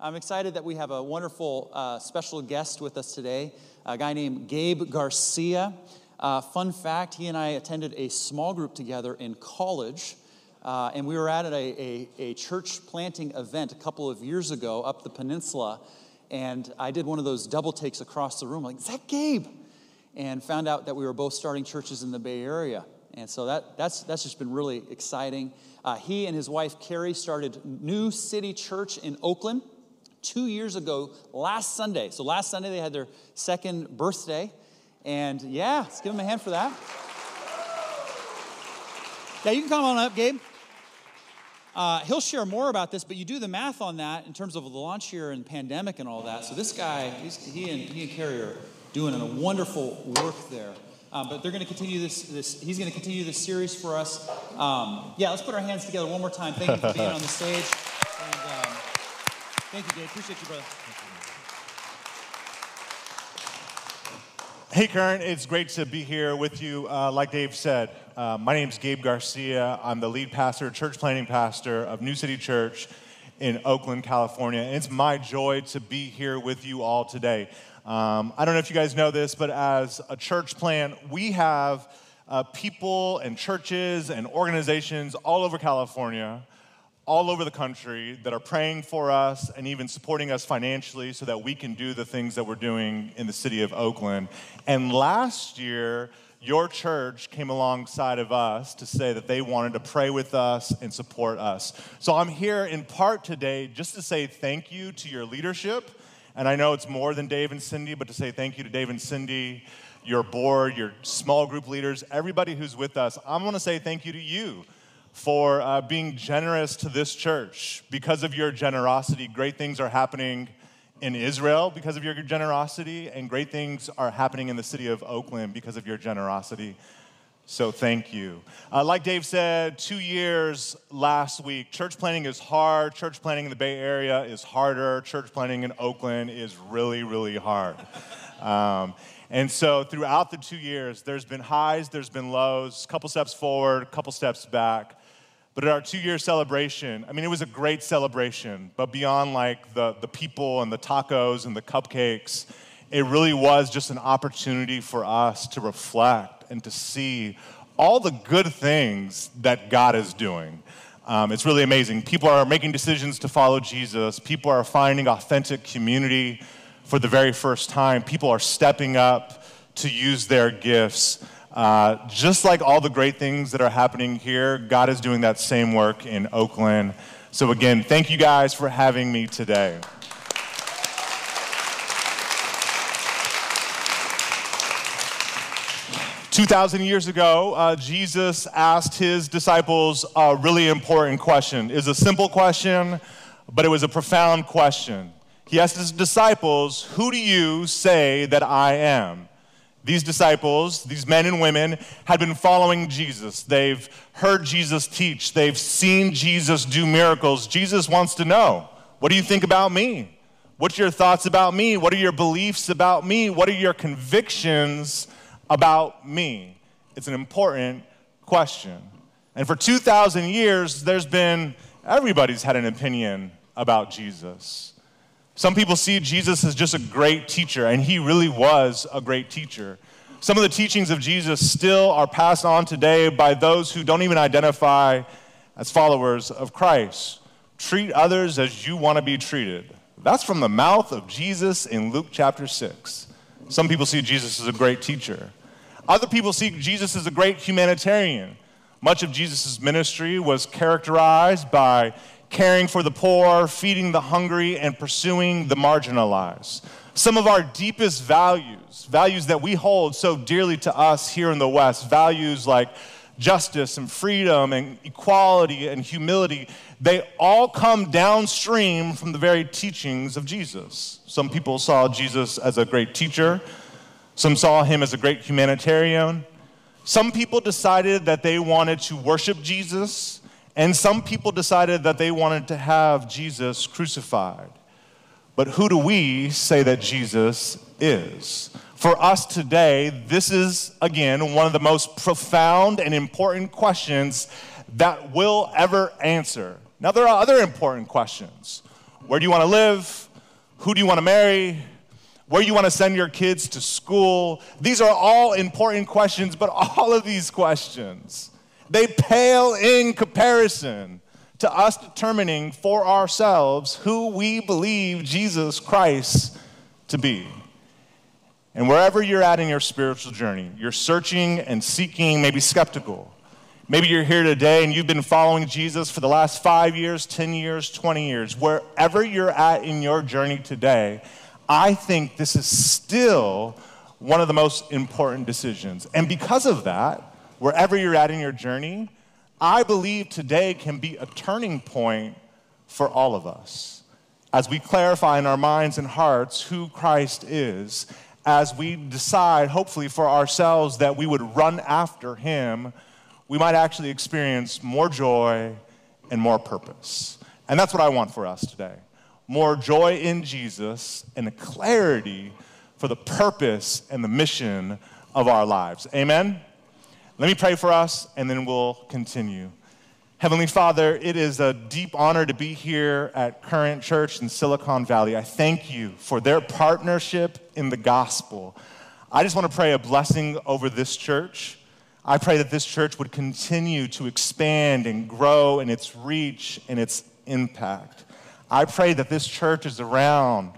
I'm excited that we have a wonderful uh, special guest with us today, a guy named Gabe Garcia. Uh, fun fact he and I attended a small group together in college, uh, and we were at a, a, a, church planting event a couple of years ago up the peninsula. And I did one of those double takes across the room, like, is that Gabe? And found out that we were both starting churches in the Bay Area. And so that, that's, that's just been really exciting. Uh, he and his wife, Carrie, started New City Church in Oakland two years ago, last Sunday. So last Sunday, they had their second birthday. And yeah, let's give them a hand for that. Yeah, you can come on up, Gabe. Uh, he'll share more about this, but you do the math on that in terms of the launch year and pandemic and all that. So this guy, he and he and Carrie are doing a wonderful work there. Um, but they're going to continue this, this. He's going to continue this series for us. Um, yeah, let's put our hands together one more time. Thank you for being on the stage. Thank you, Dave. Appreciate you, brother. Hey, Current, it's great to be here with you. Uh, like Dave said, uh, my name is Gabe Garcia. I'm the lead pastor, church planting pastor of New City Church in Oakland, California. And it's my joy to be here with you all today. Um, I don't know if you guys know this, but as a church plant, we have uh, people and churches and organizations all over California, all over the country that are praying for us and even supporting us financially so that we can do the things that we're doing in the city of Oakland. And last year, your church came alongside of us to say that they wanted to pray with us and support us. So I'm here in part today just to say thank you to your leadership and I know it's more than Dave and Cindy, but to say thank you to Dave and Cindy, your board, your small group leaders, everybody who's with us, I'm gonna say thank you to you for uh, being generous to this church. Because of your generosity, great things are happening in Israel because of your generosity, and great things are happening in the city of Oakland because of your generosity. So thank you. Uh, like Dave said, two years last week. Church planting is hard. Church planting in the Bay Area is harder. Church planting in Oakland is really, really hard. Um, and so throughout the two years, there's been highs, there's been lows, a couple steps forward, a couple steps back. But at our two year celebration, I mean, it was a great celebration, but beyond like the, the people and the tacos and the cupcakes, it really was just an opportunity for us to reflect and to see all the good things that God is doing. Um, it's really amazing. People are making decisions to follow Jesus, people are finding authentic community for the very first time, people are stepping up to use their gifts. Uh, just like all the great things that are happening here, God is doing that same work in Oakland. So, again, thank you guys for having me today. 2,000 years ago, uh, Jesus asked his disciples a really important question. It was a simple question, but it was a profound question. He asked his disciples, Who do you say that I am? These disciples, these men and women, had been following Jesus. They've heard Jesus teach, they've seen Jesus do miracles. Jesus wants to know, What do you think about me? What's your thoughts about me? What are your beliefs about me? What are your convictions about me? It's an important question. And for 2,000 years, there's been, everybody's had an opinion about Jesus. Some people see Jesus as just a great teacher, and he really was a great teacher. Some of the teachings of Jesus still are passed on today by those who don't even identify as followers of Christ. Treat others as you want to be treated. That's from the mouth of Jesus in Luke chapter 6. Some people see Jesus as a great teacher. Other people see Jesus as a great humanitarian. Much of Jesus' ministry was characterized by caring for the poor, feeding the hungry, and pursuing the marginalized. Some of our deepest values, values that we hold so dearly to us here in the West, values like justice and freedom and equality and humility, they all come downstream from the very teachings of Jesus. Some people saw Jesus as a great teacher, some saw him as a great humanitarian. Some people decided that they wanted to worship Jesus, and some people decided that they wanted to have Jesus crucified. But who do we say that Jesus is? For us today, this is, again, one of the most profound and important questions that we'll ever answer. Now, there are other important questions. Where do you want to live? Who do you want to marry? Where do you want to send your kids to school? These are all important questions, but all of these questions, they pale in comparison to us determining for ourselves who we believe Jesus Christ to be. And wherever you're at in your spiritual journey, you're searching and seeking, maybe skeptical. Maybe you're here today and you've been following Jesus for the last five years, 10 years, 20 years. Wherever you're at in your journey today, I think this is still one of the most important decisions. And because of that, wherever you're at in your journey, I believe today can be a turning point for all of us as we clarify in our minds and hearts who Christ is, as we decide, hopefully, for ourselves that we would run after him, we might actually experience more joy and more purpose. And that's what I want for us today more joy in Jesus and a clarity for the purpose and the mission of our lives. Amen? Let me pray for us and then we'll continue. Heavenly Father, it is a deep honor to be here at Current Church in Silicon Valley. I thank you for their partnership in the gospel. I just want to pray a blessing over this church. I pray that this church would continue to expand and grow in its reach and its impact. I pray that this church is around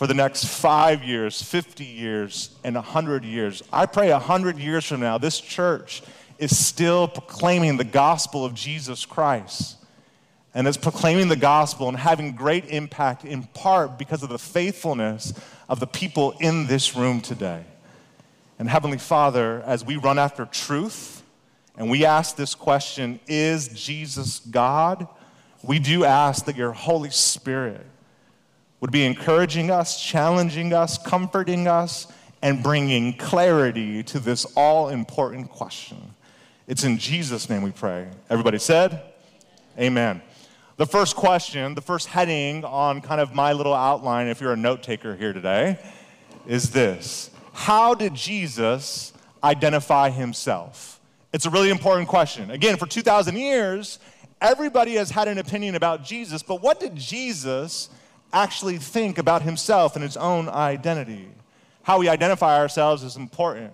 for the next five years, 50 years, and 100 years. I pray 100 years from now, this church is still proclaiming the gospel of Jesus Christ. And is proclaiming the gospel and having great impact in part because of the faithfulness of the people in this room today. And Heavenly Father, as we run after truth and we ask this question Is Jesus God? We do ask that your Holy Spirit would be encouraging us, challenging us, comforting us, and bringing clarity to this all important question. It's in Jesus' name we pray. Everybody said, Amen. The first question, the first heading on kind of my little outline, if you're a note taker here today, is this How did Jesus identify himself? It's a really important question. Again, for 2,000 years, everybody has had an opinion about Jesus, but what did Jesus actually think about himself and his own identity. How we identify ourselves is important.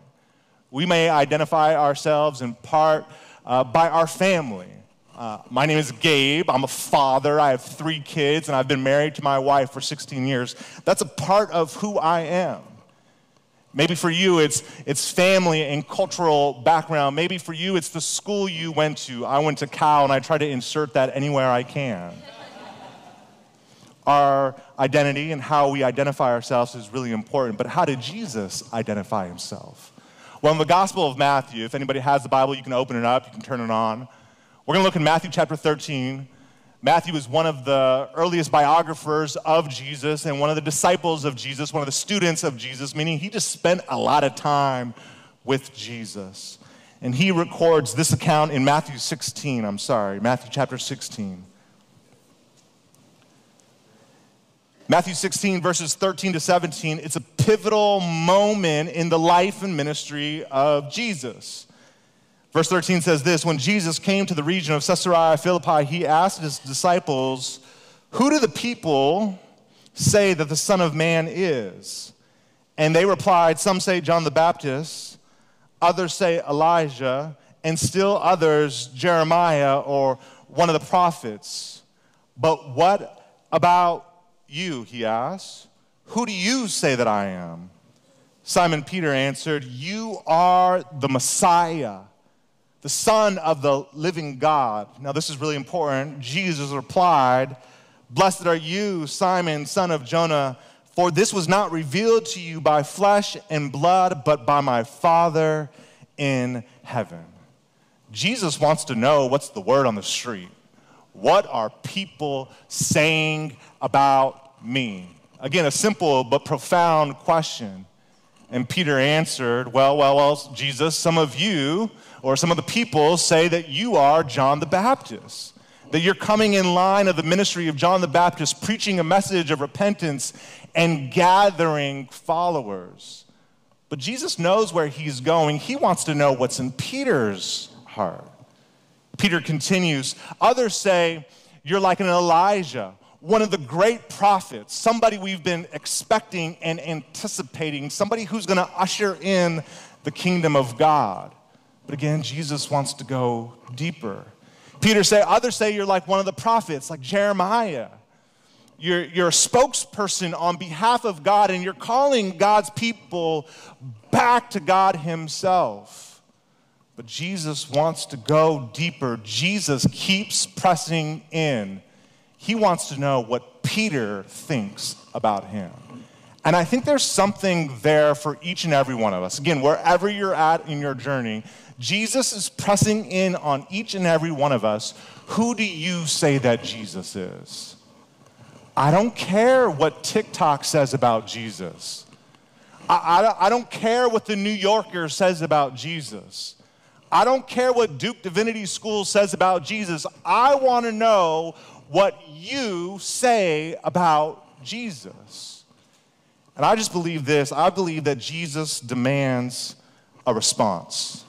We may identify ourselves in part uh, by our family. Uh, my name is Gabe. I'm a father. I have three kids, and I've been married to my wife for 16 years. That's a part of who I am. Maybe for you, it's, it's family and cultural background. Maybe for you, it's the school you went to. I went to Cal, and I try to insert that anywhere I can our identity and how we identify ourselves is really important. But how did Jesus identify himself? Well, in the Gospel of Matthew, if anybody has the Bible, you can open it up, you can turn it on. We're going to look in Matthew chapter 13. Matthew is one of the earliest biographers of Jesus and one of the disciples of Jesus, one of the students of Jesus, meaning he just spent a lot of time with Jesus. And he records this account in Matthew 16, I'm sorry, Matthew chapter 16. Matthew 16, verses 13 to 17, it's a pivotal moment in the life and ministry of Jesus. Verse 13 says this When Jesus came to the region of Caesarea Philippi, he asked his disciples, Who do the people say that the Son of Man is? And they replied, Some say John the Baptist, others say Elijah, and still others Jeremiah or one of the prophets. But what about you, he asked. Who do you say that I am? Simon Peter answered, You are the Messiah, the Son of the living God. Now, this is really important. Jesus replied, Blessed are you, Simon, son of Jonah, for this was not revealed to you by flesh and blood, but by my Father in heaven. Jesus wants to know what's the word on the street. What are people saying about me? Again, a simple but profound question. And Peter answered, Well, well, well, Jesus, some of you or some of the people say that you are John the Baptist, that you're coming in line of the ministry of John the Baptist, preaching a message of repentance and gathering followers. But Jesus knows where he's going. He wants to know what's in Peter's heart. Peter continues Others say, You're like an Elijah one of the great prophets, somebody we've been expecting and anticipating, somebody who's going to usher in the kingdom of God. But again, Jesus wants to go deeper. Peter say, others say you're like one of the prophets, like Jeremiah. You're, you're a spokesperson on behalf of God, and you're calling God's people back to God Himself. But Jesus wants to go deeper. Jesus keeps pressing in. He wants to know what Peter thinks about him. And I think there's something there for each and every one of us. Again, wherever you're at in your journey, Jesus is pressing in on each and every one of us. Who do you say that Jesus is? I don't care what TikTok says about Jesus. I, I, I, don't care what the New Yorker says about Jesus. I don't care what Duke Divinity School says about Jesus. I want to know what you say about Jesus. And I just believe this I believe that Jesus demands a response.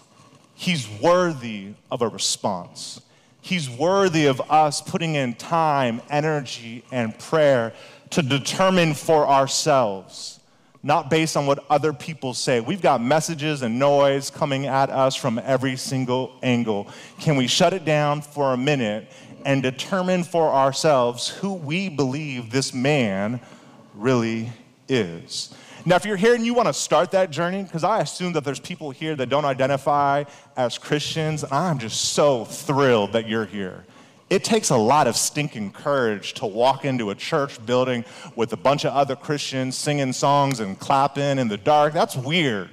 He's worthy of a response. He's worthy of us putting in time, energy, and prayer to determine for ourselves, not based on what other people say. We've got messages and noise coming at us from every single angle. Can we shut it down for a minute and determine for ourselves who we believe this man really is? Now, if you're here and you want to start that journey, because I assume that there's people here that don't identify as Christians, I'm just so thrilled that you're here. It takes a lot of stinking courage to walk into a church building with a bunch of other Christians singing songs and clapping in the dark. That's weird.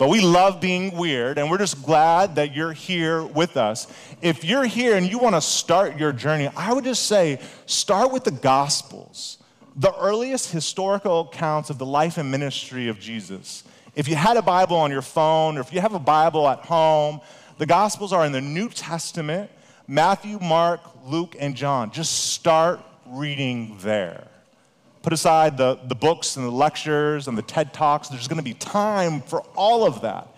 But we love being weird, and we're just glad that you're here with us. If you're here and you want to start your journey, I would just say start with the Gospels the earliest historical accounts of the life and ministry of Jesus. If you had a Bible on your phone or if you have a Bible at home, the Gospels are in the New Testament Matthew, Mark, Luke, and John. Just start reading there. Put aside the, the books and the lectures and the TED Talks. There's going to be time for all of that.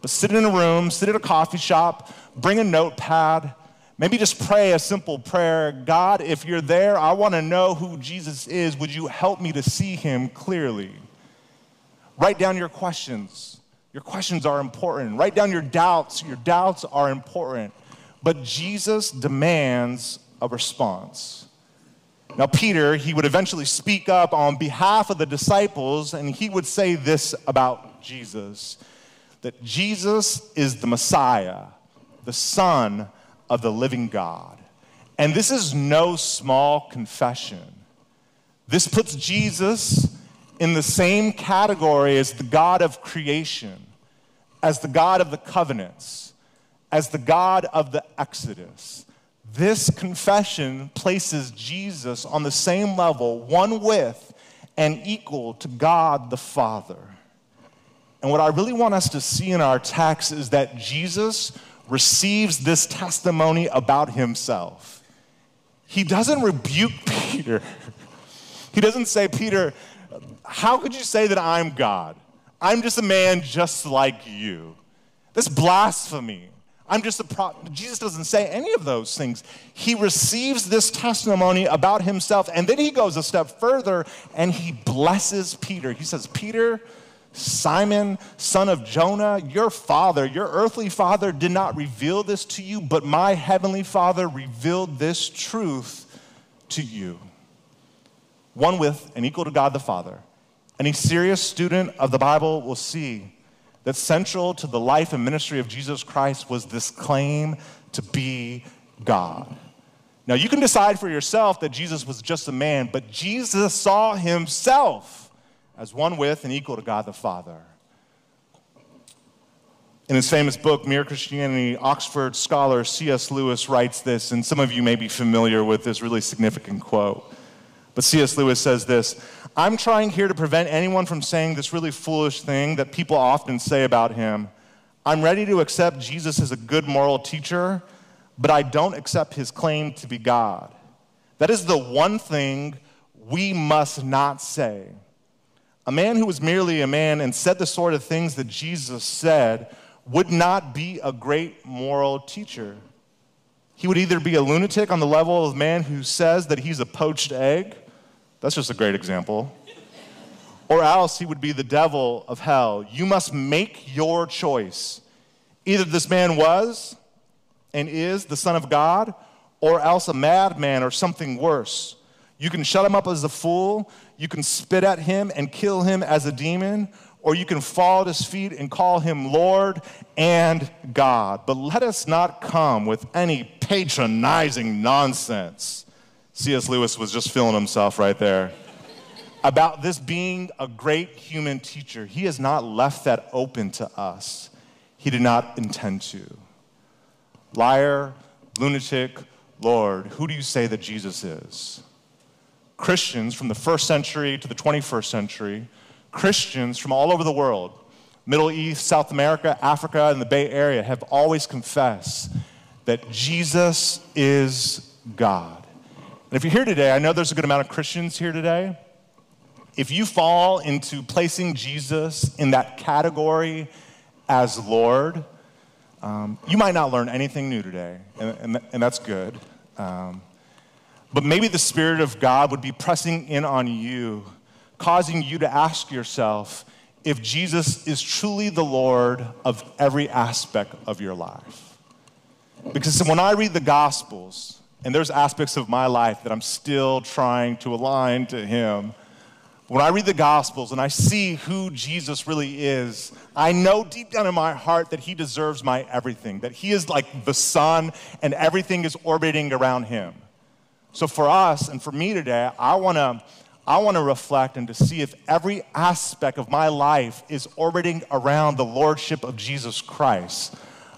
But sit in a room, sit at a coffee shop, bring a notepad, Maybe just pray a simple prayer God, if you're there, I want to know who Jesus is. Would you help me to see him clearly? Write down your questions. Your questions are important. Write down your doubts. Your doubts are important. But Jesus demands a response. Now, Peter, he would eventually speak up on behalf of the disciples, and he would say this about Jesus that Jesus is the Messiah, the Son of the living God. And this is no small confession. This puts Jesus in the same category as the God of creation, as the God of the covenants, as the God of the Exodus. This confession places Jesus on the same level, one with and equal to God the Father. And what I really want us to see in our text is that Jesus receives this testimony about himself. He doesn't rebuke Peter. He doesn't say, Peter, how could you say that I'm God? I'm just a man just like you. That's blasphemy. I'm just a prophet. Jesus doesn't say any of those things. He receives this testimony about himself, and then he goes a step further and he blesses Peter. He says, Peter, Simon, son of Jonah, your father, your earthly father, did not reveal this to you, but my heavenly father revealed this truth to you. One with and equal to God the Father. Any serious student of the Bible will see that central to the life and ministry of Jesus Christ was this claim to be God. Now, you can decide for yourself that Jesus was just a man, but Jesus saw himself as one with and equal to God the Father. In his famous book, Mere Christianity, Oxford scholar C.S. Lewis writes this, and some of you may be familiar with this really significant quote. But C.S. Lewis says this I'm trying here to prevent anyone from saying this really foolish thing that people often say about him. I'm ready to accept Jesus as a good moral teacher, but I don't accept his claim to be God. That is the one thing we must not say. A man who was merely a man and said the sort of things that Jesus said would not be a great moral teacher. He would either be a lunatic on the level of a man who says that he's a poached egg. That's just a great example. Or else he would be the devil of hell. You must make your choice. Either this man was and is the Son of God, or else a madman or something worse. You can shut him up as a fool, you can spit at him and kill him as a demon, or you can fall at his feet and call him Lord and God. But let us not come with any patronizing nonsense. C.S. Lewis was just feeling himself right there. About this being a great human teacher. He has not left that open to us. He did not intend to. Liar, lunatic, Lord, who do you say that Jesus is? Christians from the first century to the 21st century, Christians from all over the world, Middle East, South America, Africa, and the Bay Area, have always confessed that Jesus is God. If you're here today, I know there's a good amount of Christians here today. If you fall into placing Jesus in that category as Lord, um, you might not learn anything new today, and, and, and that's good. Um, but maybe the Spirit of God would be pressing in on you, causing you to ask yourself if Jesus is truly the Lord of every aspect of your life. Because when I read the Gospels, and there's aspects of my life that I'm still trying to align to Him, when I read the Gospels and I see who Jesus really is, I know deep down in my heart that He deserves my everything, that He is like the sun and everything is orbiting around Him. So for us and for me today, I wanna, I wanna reflect and to see if every aspect of my life is orbiting around the Lordship of Jesus Christ.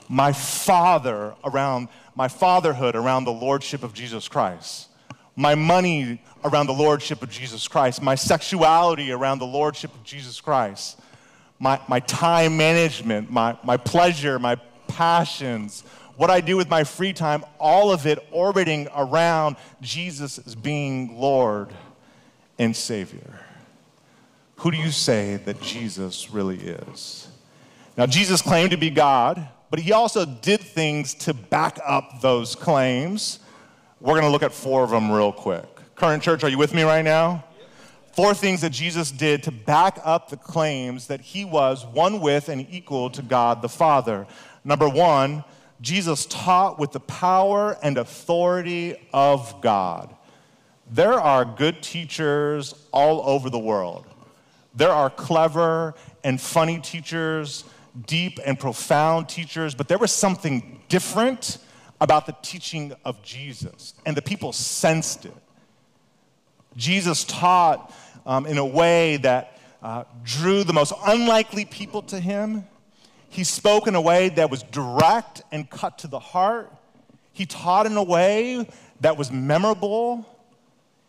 My Father around, my fatherhood around the Lordship of Jesus Christ. My money around the lordship of Jesus Christ, my sexuality around the lordship of Jesus Christ, my, my time management, my, my pleasure, my passions, what I do with my free time, all of it orbiting around Jesus as being Lord and Savior. Who do you say that Jesus really is? Now, Jesus claimed to be God, but he also did things to back up those claims. We're going to look at four of them real quick. Current church, are you with me right now? Four things that Jesus did to back up the claims that he was one with and equal to God the Father. Number one, Jesus taught with the power and authority of God. There are good teachers all over the world. There are clever and funny teachers, deep and profound teachers, but there was something different about the teaching of Jesus, and the people sensed it. Jesus taught um, in a way that uh, drew the most unlikely people to him. He spoke in a way that was direct and cut to the heart. He taught in a way that was memorable.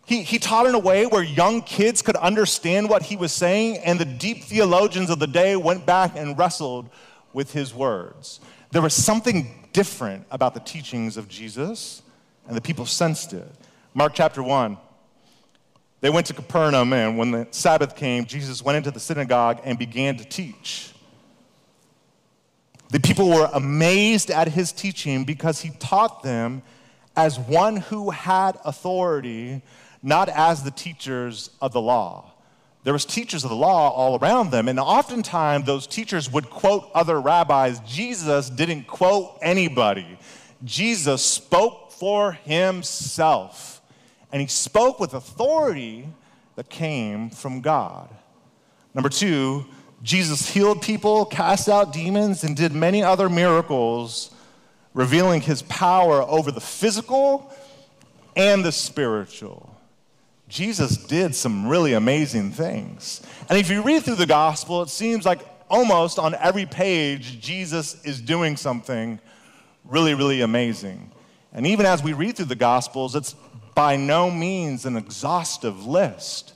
He, he taught in a way where young kids could understand what he was saying, and the deep theologians of the day went back and wrestled with his words. There was something different about the teachings of Jesus, and the people sensed it. Mark chapter 1. They went to Capernaum, and when the Sabbath came, Jesus went into the synagogue and began to teach. The people were amazed at his teaching because he taught them as one who had authority, not as the teachers of the law. There was teachers of the law all around them, and oftentimes those teachers would quote other rabbis. Jesus didn't quote anybody. Jesus spoke for himself and he spoke with authority that came from God. Number two, Jesus healed people, cast out demons, and did many other miracles, revealing his power over the physical and the spiritual. Jesus did some really amazing things. And if you read through the gospel, it seems like almost on every page, Jesus is doing something really, really amazing. And even as we read through the gospels, it's by no means an exhaustive list.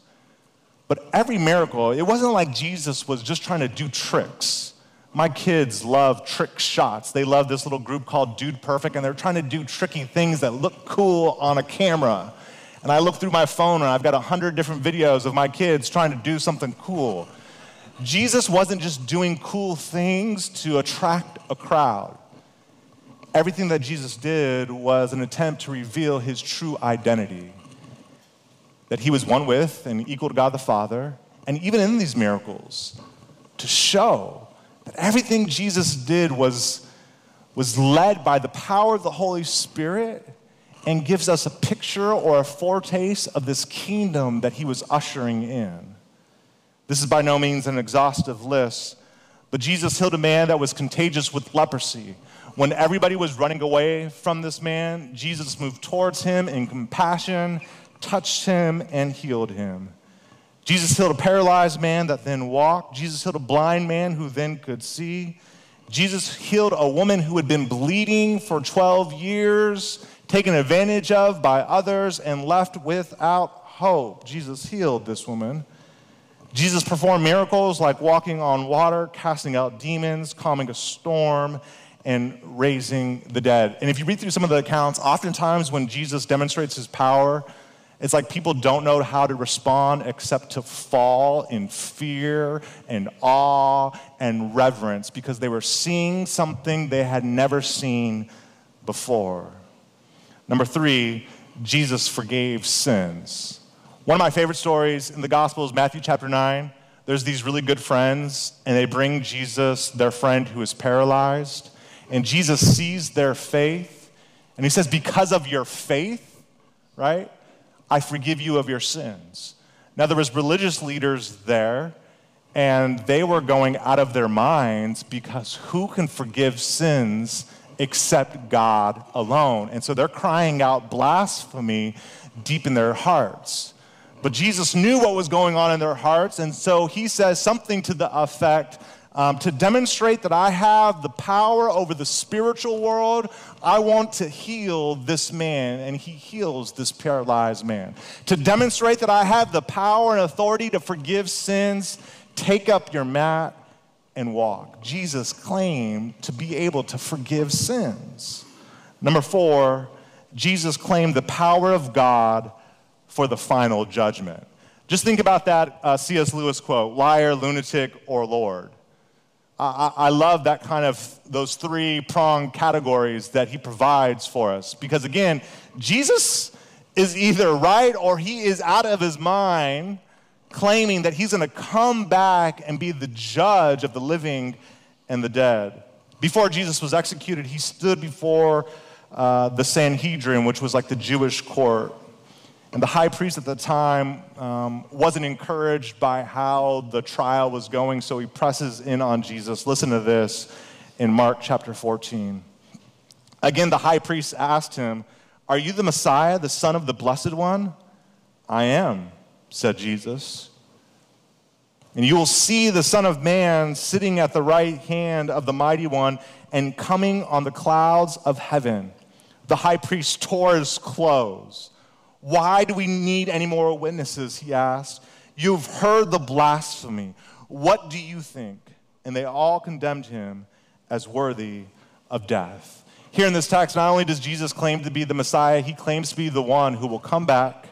But every miracle, it wasn't like Jesus was just trying to do tricks. My kids love trick shots. They love this little group called Dude Perfect, and they're trying to do tricky things that look cool on a camera. And I look through my phone, and I've got a hundred different videos of my kids trying to do something cool. Jesus wasn't just doing cool things to attract a crowd. everything that Jesus did was an attempt to reveal his true identity that he was one with and equal to God the Father. And even in these miracles, to show that everything Jesus did was, was led by the power of the Holy Spirit and gives us a picture or a foretaste of this kingdom that he was ushering in. This is by no means an exhaustive list, but Jesus healed a man that was contagious with leprosy. When everybody was running away from this man, Jesus moved towards him in compassion, touched him, and healed him. Jesus healed a paralyzed man that then walked. Jesus healed a blind man who then could see. Jesus healed a woman who had been bleeding for 12 years, taken advantage of by others, and left without hope. Jesus healed this woman. Jesus performed miracles like walking on water, casting out demons, calming a storm, and raising the dead. And if you read through some of the accounts, oftentimes when Jesus demonstrates his power, it's like people don't know how to respond except to fall in fear and awe and reverence because they were seeing something they had never seen before. Number three, Jesus forgave sins. One of my favorite stories in the Gospel is Matthew chapter 9. There's these really good friends, and they bring Jesus their friend who is paralyzed. And Jesus sees their faith, and he says, Because of your faith, right, I forgive you of your sins. Now, there was religious leaders there, and they were going out of their minds because who can forgive sins except God alone? And so they're crying out blasphemy deep in their hearts. But Jesus knew what was going on in their hearts, and so he says something to the effect um, to demonstrate that I have the power over the spiritual world, I want to heal this man, and he heals this paralyzed man. To demonstrate that I have the power and authority to forgive sins, take up your mat and walk. Jesus claimed to be able to forgive sins. Number four, Jesus claimed the power of God for the final judgment. Just think about that uh, C.S. Lewis quote liar, lunatic, or Lord. I, I love that kind of those three pronged categories that he provides for us because, again, Jesus is either right or he is out of his mind claiming that he's going to come back and be the judge of the living and the dead. Before Jesus was executed, he stood before uh, the Sanhedrin, which was like the Jewish court. And the high priest at the time um, wasn't encouraged by how the trial was going, so he presses in on Jesus. Listen to this in Mark chapter 14. Again, the high priest asked him, Are you the Messiah, the Son of the Blessed One? I am, said Jesus. And you will see the Son of Man sitting at the right hand of the Mighty One and coming on the clouds of heaven. The high priest tore his clothes. Why do we need any more witnesses? He asked. You've heard the blasphemy. What do you think? And they all condemned him as worthy of death. Here in this text, not only does Jesus claim to be the Messiah, he claims to be the one who will come back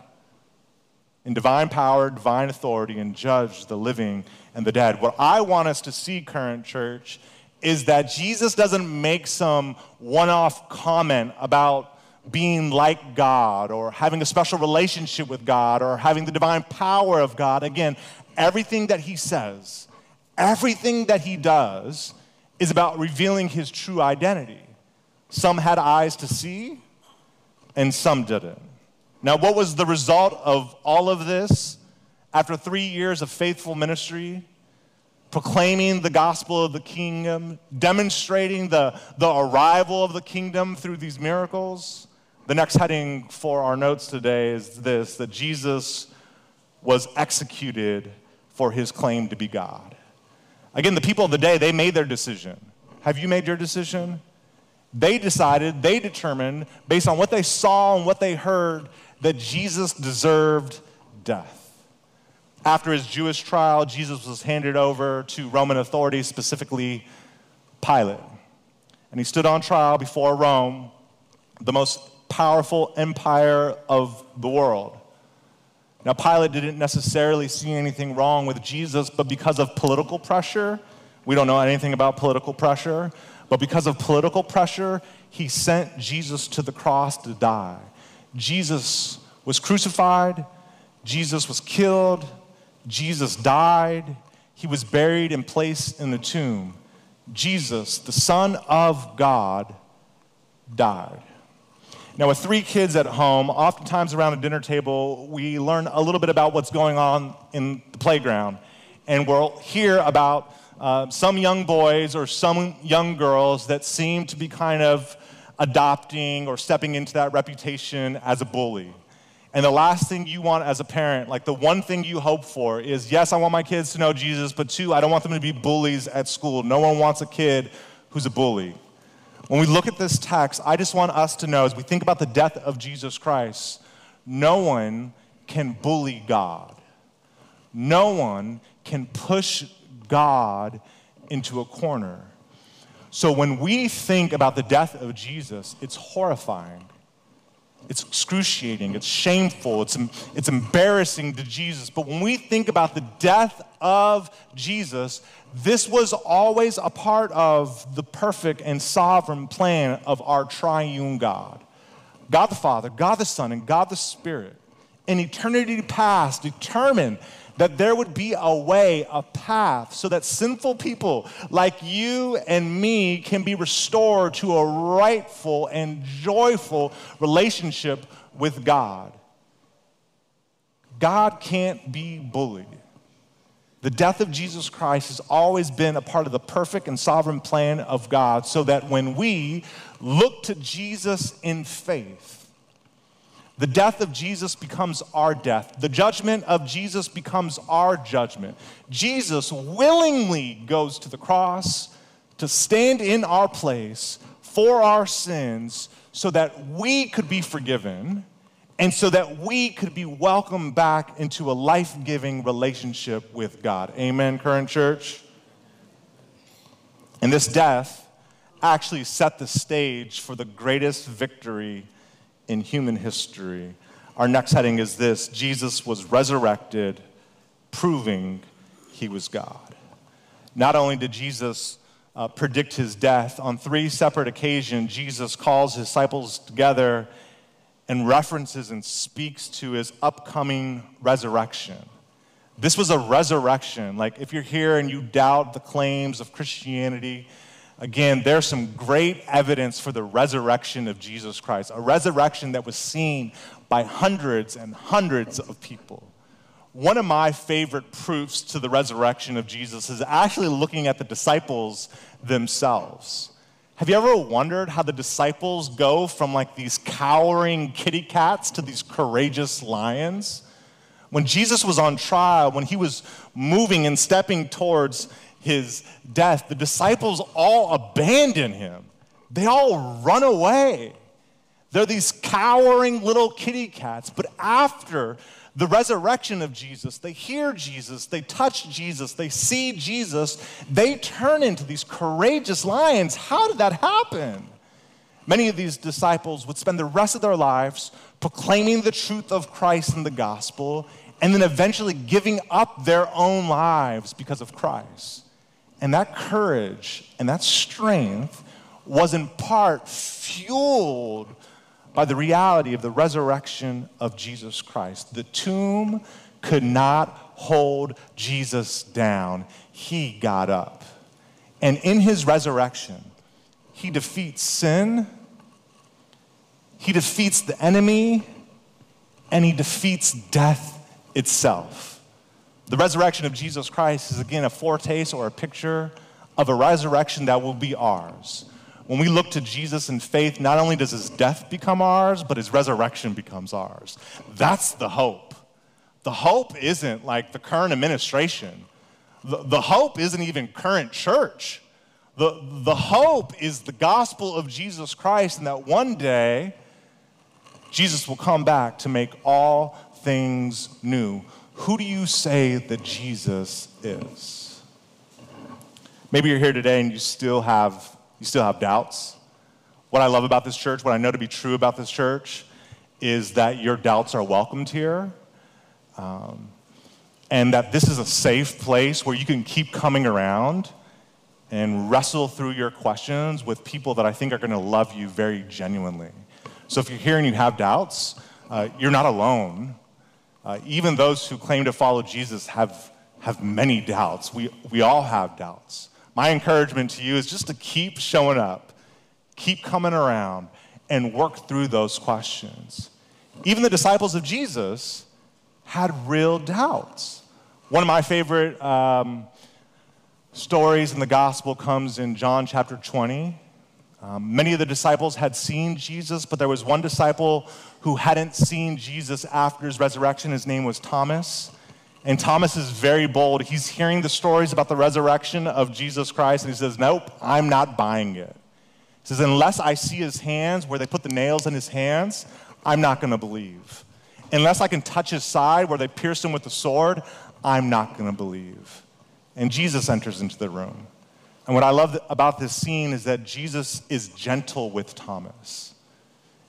in divine power, divine authority, and judge the living and the dead. What I want us to see, current church, is that Jesus doesn't make some one off comment about being like God or having a special relationship with God or having the divine power of God. Again, everything that he says, everything that he does is about revealing his true identity. Some had eyes to see, and some didn't. Now, what was the result of all of this? After three years of faithful ministry, proclaiming the gospel of the kingdom, demonstrating the, the arrival of the kingdom through these miracles, the next heading for our notes today is this that Jesus was executed for his claim to be God. Again, the people of the day, they made their decision. Have you made your decision? They decided, they determined, based on what they saw and what they heard, that Jesus deserved death. After his Jewish trial, Jesus was handed over to Roman authorities, specifically Pilate. And he stood on trial before Rome, the most powerful empire of the world. Now, Pilate didn't necessarily see anything wrong with Jesus, but because of political pressure, we don't know anything about political pressure, But because of political pressure, he sent Jesus to the cross to die. Jesus was crucified, Jesus was killed, Jesus died, he was buried and placed in the tomb. Jesus, the Son of God, died. Now, with three kids at home, oftentimes around a dinner table, we learn a little bit about what's going on in the playground. And we'll hear about uh, some young boys or some young girls that seem to be kind of adopting or stepping into that reputation as a bully. And the last thing you want as a parent, like the one thing you hope for, is yes, I want my kids to know Jesus, but two, I don't want them to be bullies at school. No one wants a kid who's a bully. When we look at this text, I just want us to know as we think about the death of Jesus Christ, no one can bully God. No one can push God into a corner. So when we think about the death of Jesus, it's horrifying. It's excruciating, it's shameful, it's, it's embarrassing to Jesus. But when we think about the death of Jesus, this was always a part of the perfect and sovereign plan of our triune God God the Father, God the Son, and God the Spirit. In eternity past, determined that there would be a way, a path, so that sinful people like you and me can be restored to a rightful and joyful relationship with God. God can't be bullied. The death of Jesus Christ has always been a part of the perfect and sovereign plan of God, so that when we look to Jesus in faith, the death of Jesus becomes our death. The judgment of Jesus becomes our judgment. Jesus willingly goes to the cross to stand in our place for our sins so that we could be forgiven and so that we could be welcomed back into a life giving relationship with God. Amen, current church? And this death actually set the stage for the greatest victory in human history. Our next heading is this Jesus was resurrected, proving he was God. Not only did Jesus uh, predict his death, on three separate occasions, Jesus calls his disciples together and references and speaks to his upcoming resurrection. This was a resurrection. Like, if you're here and you doubt the claims of Christianity, Again, there's some great evidence for the resurrection of Jesus Christ, a resurrection that was seen by hundreds and hundreds of people. One of my favorite proofs to the resurrection of Jesus is actually looking at the disciples themselves. Have you ever wondered how the disciples go from like these cowering kitty cats to these courageous lions? When Jesus was on trial, when he was moving and stepping towards his death, the disciples all abandon him. They all run away. They're these cowering little kitty cats. But after the resurrection of Jesus, they hear Jesus, they touch Jesus, they see Jesus, they turn into these courageous lions. How did that happen? Many of these disciples would spend the rest of their lives proclaiming the truth of Christ and the gospel, and then eventually giving up their own lives because of Christ. And that courage and that strength was in part fueled by the reality of the resurrection of Jesus Christ. The tomb could not hold Jesus down, he got up. And in his resurrection, he defeats sin, he defeats the enemy, and he defeats death itself. The resurrection of Jesus Christ is again a foretaste or a picture of a resurrection that will be ours. When we look to Jesus in faith, not only does his death become ours, but his resurrection becomes ours. That's the hope. The hope isn't like the current administration, the, the hope isn't even current church. The, the hope is the gospel of Jesus Christ, and that one day Jesus will come back to make all things new who do you say that Jesus is? Maybe you're here today and you still have you still have doubts. What I love about this church, what I know to be true about this church, is that your doubts are welcomed here. Um, and that this is a safe place where you can keep coming around and wrestle through your questions with people that I think are going to love you very genuinely. So if you're here and you have doubts, uh, you're not alone. Uh, even those who claim to follow Jesus have, have many doubts. We, we all have doubts. My encouragement to you is just to keep showing up, keep coming around, and work through those questions. Even the disciples of Jesus had real doubts. One of my favorite um, stories in the gospel comes in John chapter 20. Um, many of the disciples had seen Jesus, but there was one disciple who hadn't seen Jesus after his resurrection. His name was Thomas. And Thomas is very bold. He's hearing the stories about the resurrection of Jesus Christ, and he says, Nope, I'm not buying it. He says, Unless I see his hands where they put the nails in his hands, I'm not going to believe. Unless I can touch his side where they pierced him with the sword, I'm not going to believe. And Jesus enters into the room. And what I love about this scene is that Jesus is gentle with Thomas.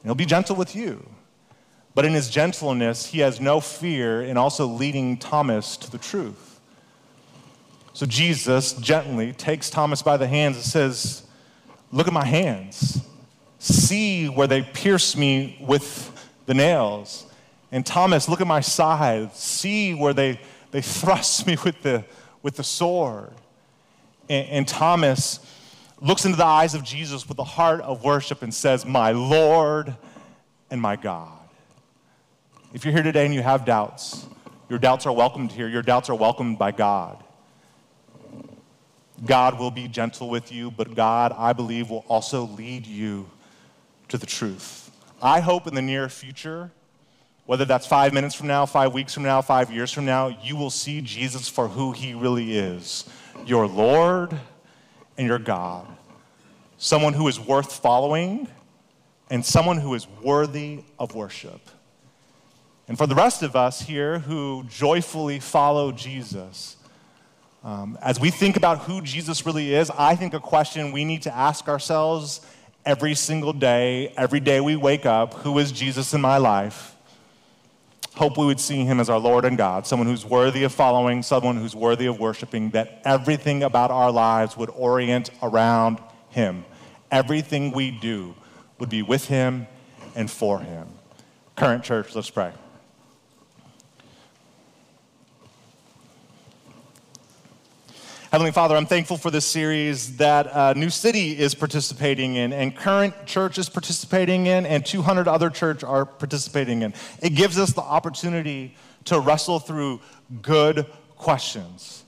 And he'll be gentle with you. But in his gentleness, he has no fear in also leading Thomas to the truth. So Jesus gently takes Thomas by the hands and says, Look at my hands. See where they pierce me with the nails. And Thomas, look at my side. See where they, they thrust me with the, with the sword. And, and Thomas looks into the eyes of Jesus with a heart of worship and says, My Lord and my God. If you're here today and you have doubts, your doubts are welcomed here. Your doubts are welcomed by God. God will be gentle with you, but God, I believe, will also lead you to the truth. I hope in the near future, whether that's five minutes from now, five weeks from now, five years from now, you will see Jesus for who he really is your Lord and your God. Someone who is worth following and someone who is worthy of worship. And for the rest of us here who joyfully follow Jesus, um, as we think about who Jesus really is, I think a question we need to ask ourselves every single day, every day we wake up who is Jesus in my life? Hope we would see him as our Lord and God, someone who's worthy of following, someone who's worthy of worshiping, that everything about our lives would orient around him. Everything we do would be with him and for him. Current church, let's pray. Heavenly Father, I'm thankful for this series that uh, New City is participating in, and Current Church is participating in, and 200 other church are participating in. It gives us the opportunity to wrestle through good questions.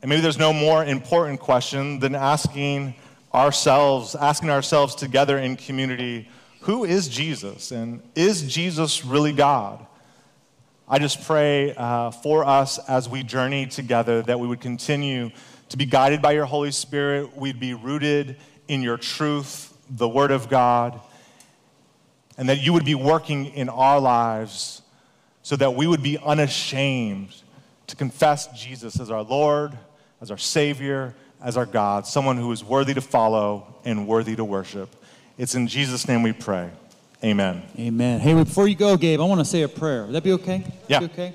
And maybe there's no more important question than asking ourselves, asking ourselves together in community, who is Jesus? And is Jesus really God? I just pray uh, for us as we journey together that we would continue to be guided by your Holy Spirit. We'd be rooted in your truth, the Word of God, and that you would be working in our lives so that we would be unashamed to confess Jesus as our Lord, as our Savior, as our God, someone who is worthy to follow and worthy to worship. It's in Jesus' name we pray. Amen. Amen. Hey, before you go, Gabe, I want to say a prayer. Would that be okay? Yeah. Be okay?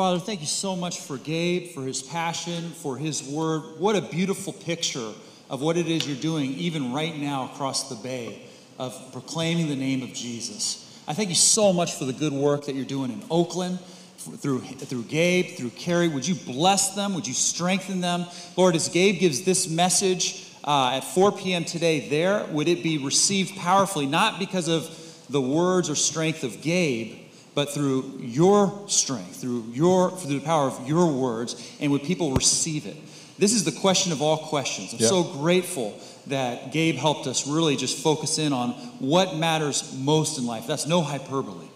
Father, thank you so much for Gabe, for his passion, for his word. What a beautiful picture of what it is you're doing, even right now across the bay, of proclaiming the name of Jesus. I thank you so much for the good work that you're doing in Oakland, through, through Gabe, through Carrie. Would you bless them? Would you strengthen them? Lord, as Gabe gives this message uh, at 4 p.m. today there, would it be received powerfully, not because of the words or strength of Gabe, but through your strength, through your through the power of your words, and would people receive it? This is the question of all questions. I'm Yep. so grateful that Gabe helped us really just focus in on what matters most in life. That's no hyperbole.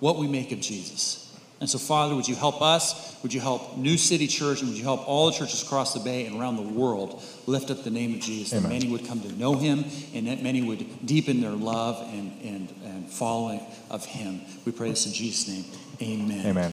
What we make of Jesus. And so, Father, would you help us? Would you help New City Church? And would you help all the churches across the bay and around the world lift up the name of Jesus? That many would come to know him and that many would deepen their love and, and, and following of him. We pray this in Jesus' name. Amen. Amen.